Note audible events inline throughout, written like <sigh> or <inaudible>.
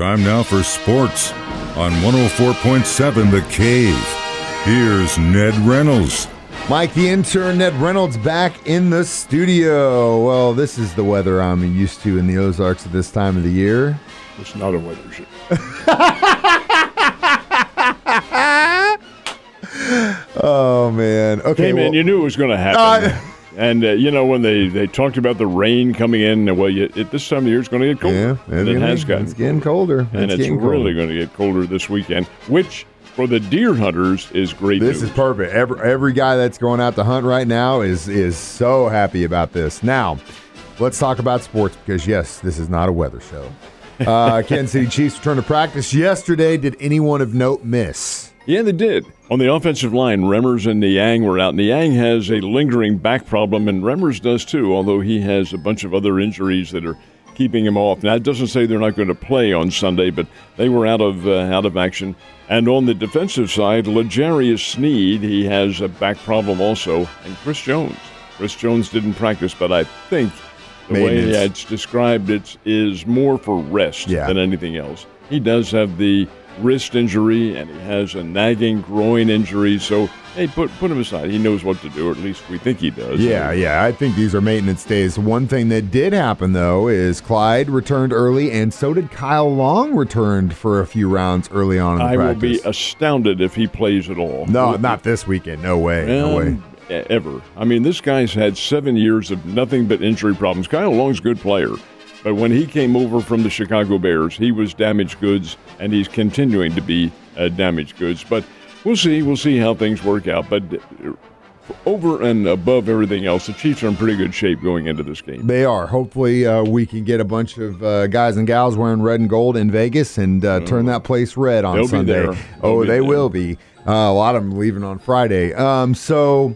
Time now for sports on 104.7 The Cave. Here's Ned Reynolds. Mike, the intern, Ned Reynolds, back in the studio. Well, this is the weather I'm used to in the Ozarks at this time of the year. It's not a weather show. <laughs> Oh man. Okay, Hey, man, well, you knew it was going to happen. Uh, and, uh, you know, when they, they talked about the rain coming in, well, you, at this time of the year, it's going to get colder. yeah, and it has gotten It's getting colder. And it's, getting colder. really going to get colder this weekend, which for the deer hunters is great This news. is perfect. Every, every guy that's going out to hunt right now is is so happy about this. Now, let's talk about sports because yes, this is not a weather show. Uh, Kansas City Chiefs returned to practice yesterday. Did anyone of note miss? Yeah, they did. On the offensive line, Remmers and Niang were out. Niang has a lingering back problem, and Remmers does too, although he has a bunch of other injuries that are keeping him off. Now, it doesn't say they're not going to play on Sunday, but they were out of uh, out of action. And on the defensive side, L'Jarius Sneed, he has a back problem also, and Chris Jones. Chris Jones didn't practice, but I think the way it's described, it is more for rest Yeah. than anything else. He does have the wrist injury and he has a nagging groin injury. So, hey, put put him aside. He knows what to do, or at least we think he does. Yeah, yeah. I think these are maintenance days. One thing that did happen though is Clyde returned early, and so did Kyle Long. Returned for a few rounds early on in the I will be astounded if he plays at all. no, not this weekend. No way. No way. Ever. I mean, this guy's had seven years of nothing but injury problems. Kyle Long's a good player, but when he came over from the Chicago Bears, he was damaged goods, and he's continuing to be uh, damaged goods. But we'll see. We'll see how things work out. But uh, over and above everything else, the Chiefs are in pretty good shape going into this game. They are. Hopefully, uh, we can get a bunch of uh, guys and gals wearing red and gold in Vegas and uh, turn that place red on They'll Sunday. Oh, they there. will be. Uh, a lot of them leaving on Friday. Um, so,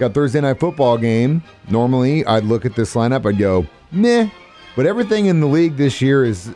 got Thursday night football game. Normally, I'd look at this lineup. I'd go meh, but everything in the league this year is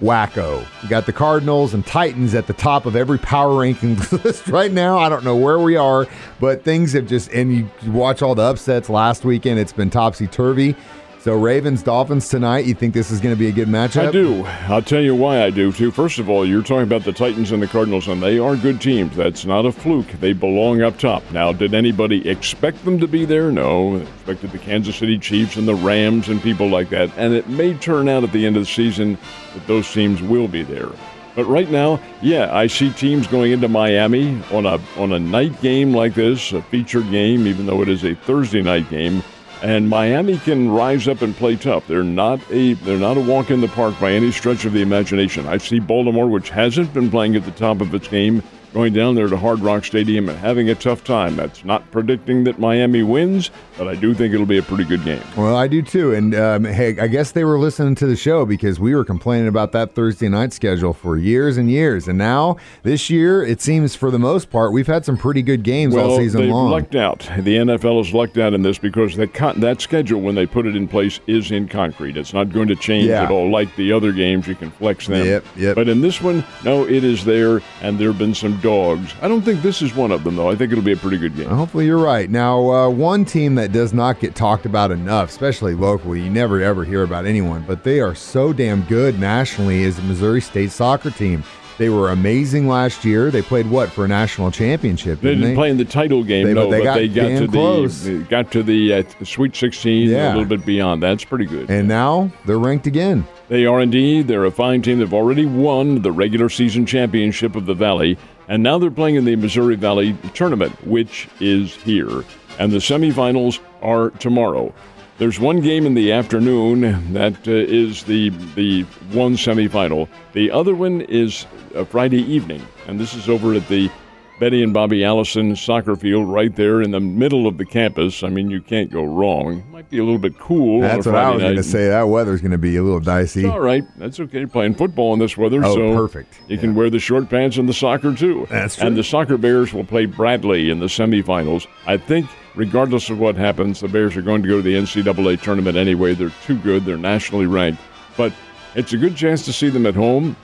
wacko. You got the Cardinals and Titans at the top of every power ranking <laughs> list right now. I don't know where we are, but things have just and you watch all the upsets last weekend. It's been topsy turvy. So Ravens Dolphins tonight. You think this is going to be a good matchup? I do. I'll tell you why I do, too. First of all, you're talking about the Titans and the Cardinals, and they are good teams. That's not a fluke. They belong up top. Now, did anybody expect them to be there? No. Expected the Kansas City Chiefs and the Rams and people like that. And it may turn out at the end of the season that those teams will be there. But right now, yeah, I see teams going into Miami on a on a night game like this, a featured game, even though it is a Thursday night game. And Miami can rise up and play tough. They're not a they're not a walk in the park by any stretch of the imagination. I see Baltimore, which hasn't been playing at the top of its game, going down there to Hard Rock Stadium and having a tough time. That's not predicting that Miami wins, but I do think it'll be a pretty good game. Well, I do too. And um, hey, I guess they were listening to the show because we were complaining about that Thursday night schedule for years and years. And now this year, it seems for the most part, we've had some pretty good games all season they've long. lucked out. The NFL has lucked out in this because that con- that schedule, when they put it in place, is in concrete. It's not going to change Yeah. at all. Like the other games, you can flex them. Yep, yep. But in this one, no, it is there, and there have been some dogs. I don't think this is one of them, though. I think it'll be a pretty good game. Hopefully, you're right. Now, uh, one team that does not get talked about enough, especially locally, you never ever hear about anyone, but they are so damn good nationally, is the Missouri State soccer team. They were amazing last year. They played what for a national championship? They Didn't didn't they? play in the title game, They- no, but they but got they got to the close. they got to the uh, Sweet 16, Yeah. a little bit beyond. That's pretty good. and now they're ranked again. They are indeed. They're a fine team. They've already won the regular season championship of the Valley, and now they're playing in the Missouri Valley tournament, which is here. And the semifinals are tomorrow. There's one game in the afternoon that uh, is the the one semifinal. The other one is uh, Friday evening, and this is over at the Betty and Bobby Allison soccer field right there in the middle of the campus. I mean, you can't go wrong. Might be a little bit cool. That's what I was going to say. That weather's going to be a little dicey. All right, that's okay. Playing football in this weather, Oh, so perfect. You can wear the short pants and the soccer too. That's true. And the soccer Bears will play Bradley in the semifinals. I think, regardless of what happens, the Bears are going to go to the NCAA tournament anyway. They're too good. They're nationally ranked, but it's a good chance to see them at home.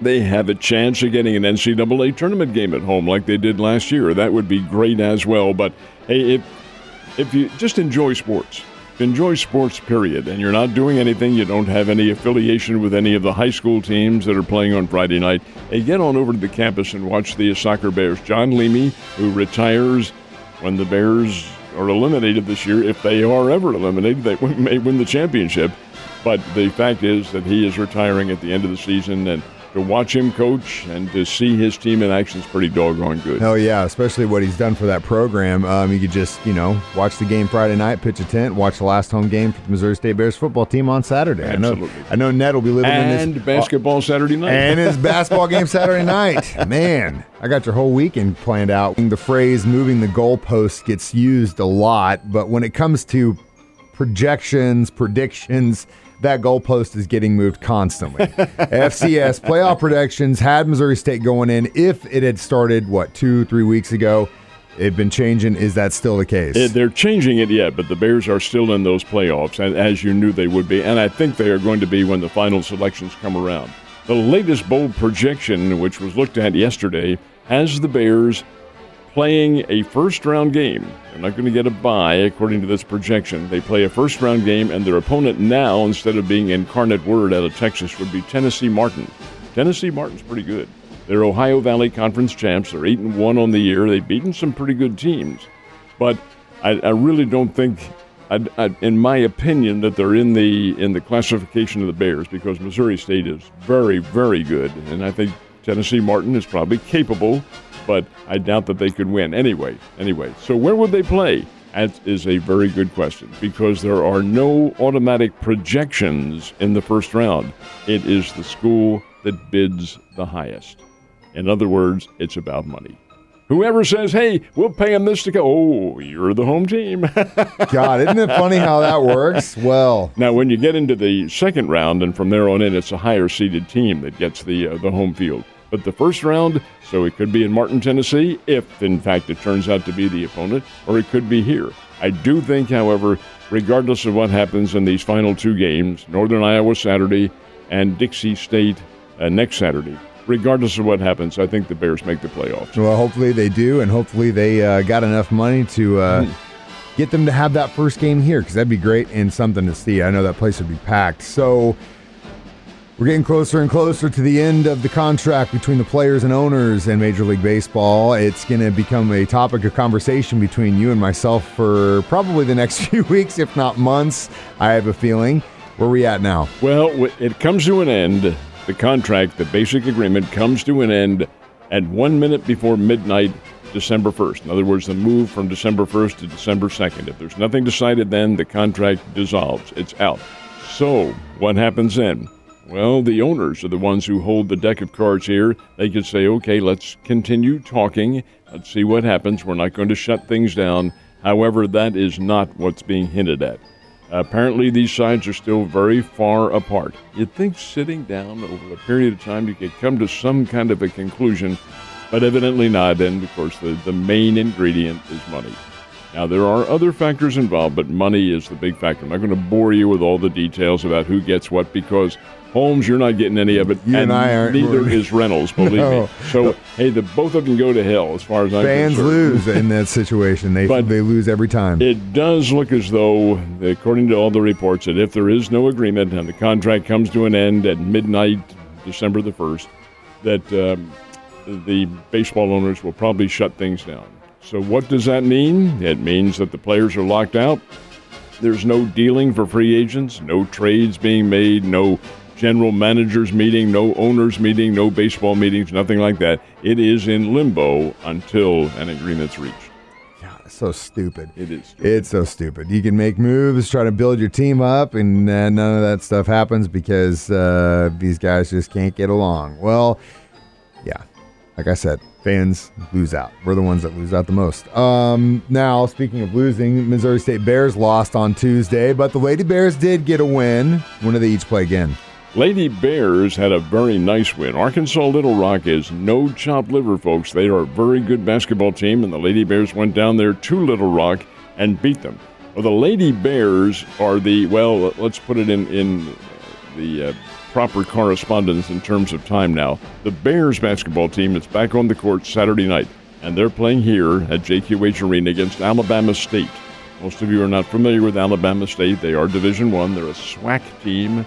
They have a chance of getting an NCAA tournament game at home like they did last year. That would be great as well. But hey, if if you just enjoy sports, enjoy sports, period, and you're not doing anything, you don't have any affiliation with any of the high school teams that are playing on Friday night, hey, get on over to the campus and watch the soccer Bears. Jon Leamy, who retires when the Bears are eliminated this year, if they are ever eliminated, they <laughs> may win the championship. But the fact is that he is retiring at the end of the season, and to watch him coach and to see his team in action is pretty doggone good. Oh yeah, especially what he's done for that program. Um, you could just you know watch the game Friday night, pitch a tent, watch the last home game for the Missouri State Bears football team on Saturday. Absolutely. I know, I know Ned will be living and in his basketball Saturday night and his <laughs> basketball game Saturday night. Man, I got your whole weekend planned out. The phrase "moving the goalpost" gets used a lot, but when it comes to projections, predictions that goalpost is getting moved constantly. <laughs> FCS playoff predictions had Missouri State going in if it had started, what, two, three weeks ago. It'd been changing. Is that still the case? It, they're changing it yet, but the Bears are still in those playoffs, and as you knew they would be, and I think they are going to be when the final selections come around. The latest bold projection, which was looked at yesterday, has the Bears playing a first round game. They're not going to get a bye, according to this projection. They play a first round game, and their opponent now, instead of being Incarnate Word out of Texas, would be Tennessee Martin. Tennessee Martin's pretty good. They're Ohio Valley Conference champs. They're 8 and 1 on the year. They've beaten some pretty good teams. But I, I really don't think. I, I, in my opinion, that they're in the in the classification of the Bears because Missouri State is very, very good, and I think Tennessee Martin is probably capable but I doubt that they could win. Anyway, anyway, so where would they play? That is a very good question because there are no automatic projections in the first round. It is the school that bids the highest. In other words, it's about money. Whoever says, hey, we'll pay them this to go, oh, you're the home team. <laughs> God, isn't it funny how that works? Well, now when you get into the second round and from there on in, it's a higher seeded team that gets the, uh, the home field. But the first round, so it could be in Martin, Tennessee, if in fact it turns out to be the opponent, or it could be here. I do think, however, regardless of what happens in these final two games, Northern Iowa Saturday and Dixie State uh, next Saturday, regardless of what happens, I think the Bears make the playoffs. Well, hopefully they do, and hopefully they uh, got enough money to uh, mm. get them to have that first game here, because that'd be great and something to see. I know that place would be packed. So we're getting closer and closer to the end of the contract between the players and owners in Major League Baseball. It's going to become a topic of conversation between you and myself for probably the next <laughs> few weeks, if not months. I have a feeling. Where are we at now? Well, it comes to an end. The contract, the basic agreement, comes to an end at one minute before midnight, December 1st. In other words, the move from December 1st to December 2nd. If there's nothing decided then, the contract dissolves. It's out. So, what happens then? Well, the owners are the ones who hold the deck of cards here. They could say, okay, let's continue talking. Let's see what happens. We're not going to shut things down. However, that is not what's being hinted at. Apparently, these sides are still very far apart. You'd think sitting down over a period of time you could come to some kind of a conclusion, but evidently not. And of course, the, the main ingredient is money. Now, there are other factors involved, but money is the big factor. I'm not going to bore you with all the details about who gets what because Holmes, you're not getting any of it. You and, and I aren't. Neither is Reynolds, believe <laughs> no. me. So, hey, the both of them go to hell as far as I'm Fans concerned. lose in that situation. They but they lose every time. It does look as though, according to all the reports, that if there is no agreement and the contract comes to an end at midnight, December the first, that um, the baseball owners will probably shut things down. So, what does that mean? It means that the players are locked out. There's no dealing for free agents, no trades being made, no general managers meeting, no owners meeting, no baseball meetings, nothing like that. It is in limbo until an agreement's reached. God, so stupid. It is. Stupid. It's so stupid. You can make moves, try to build your team up, and uh, none of that stuff happens because uh, these guys just can't get along. Well, like I said, fans lose out. We're the ones that lose out the most. Um, now, speaking of losing, Missouri State Bears lost on Tuesday, but the Lady Bears did get a win. When do they each play again? Lady Bears had a very nice win. Arkansas Little Rock is no chopped liver, folks. They are a very good basketball team, and the Lady Bears went down there to Little Rock and beat them. Well, the Lady Bears are the, well, let's put it in, in the uh, proper correspondence in terms of time now. The Bears basketball team is back on the court Saturday night, and they're playing here at JQH Arena against Alabama State. Most of you are not familiar with Alabama State. They are Division One. They're a SWAC team,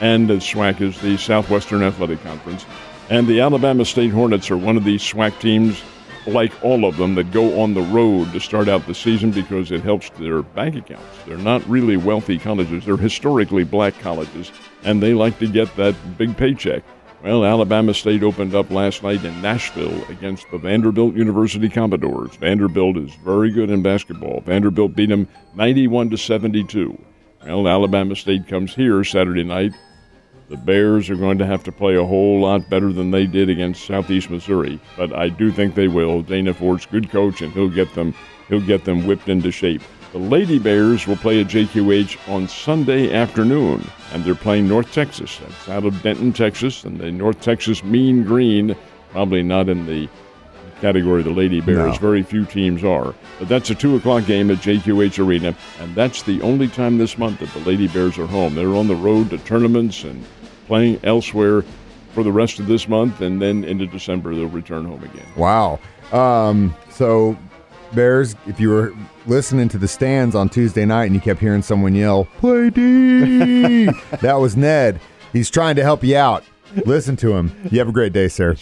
and SWAC is the Southwestern Athletic Conference. And the Alabama State Hornets are one of these SWAC teams, like all of them, that go on the road to start out the season because it helps their bank accounts. They're not really wealthy colleges. They're historically black colleges, and they like to get that big paycheck. Well, Alabama State opened up last night in Nashville against the Vanderbilt University Commodores. Vanderbilt is very good in basketball. Vanderbilt beat them 91 to 72. Well, Alabama State comes here Saturday night. The Bears are going to have to play a whole lot better than they did against Southeast Missouri, but I do think they will. Dana Ford's good coach, and he'll get them he'll get them whipped into shape. The Lady Bears will play at JQH on Sunday afternoon, and they're playing North Texas. That's out of Denton, Texas, and the North Texas Mean Green, probably not in the category of the Lady Bears. No. Very few teams are. But that's a 2 o'clock game at JQH Arena, and that's the only time this month that the Lady Bears are home. They're on the road to tournaments and playing elsewhere for the rest of this month, and then into December they'll return home again. Wow. Um, so, Bears, if you were listening to the stands on Tuesday night and you kept hearing someone yell, "Play D," <laughs> that was Ned. He's trying to help you out. Listen to him. You have a great day, sir.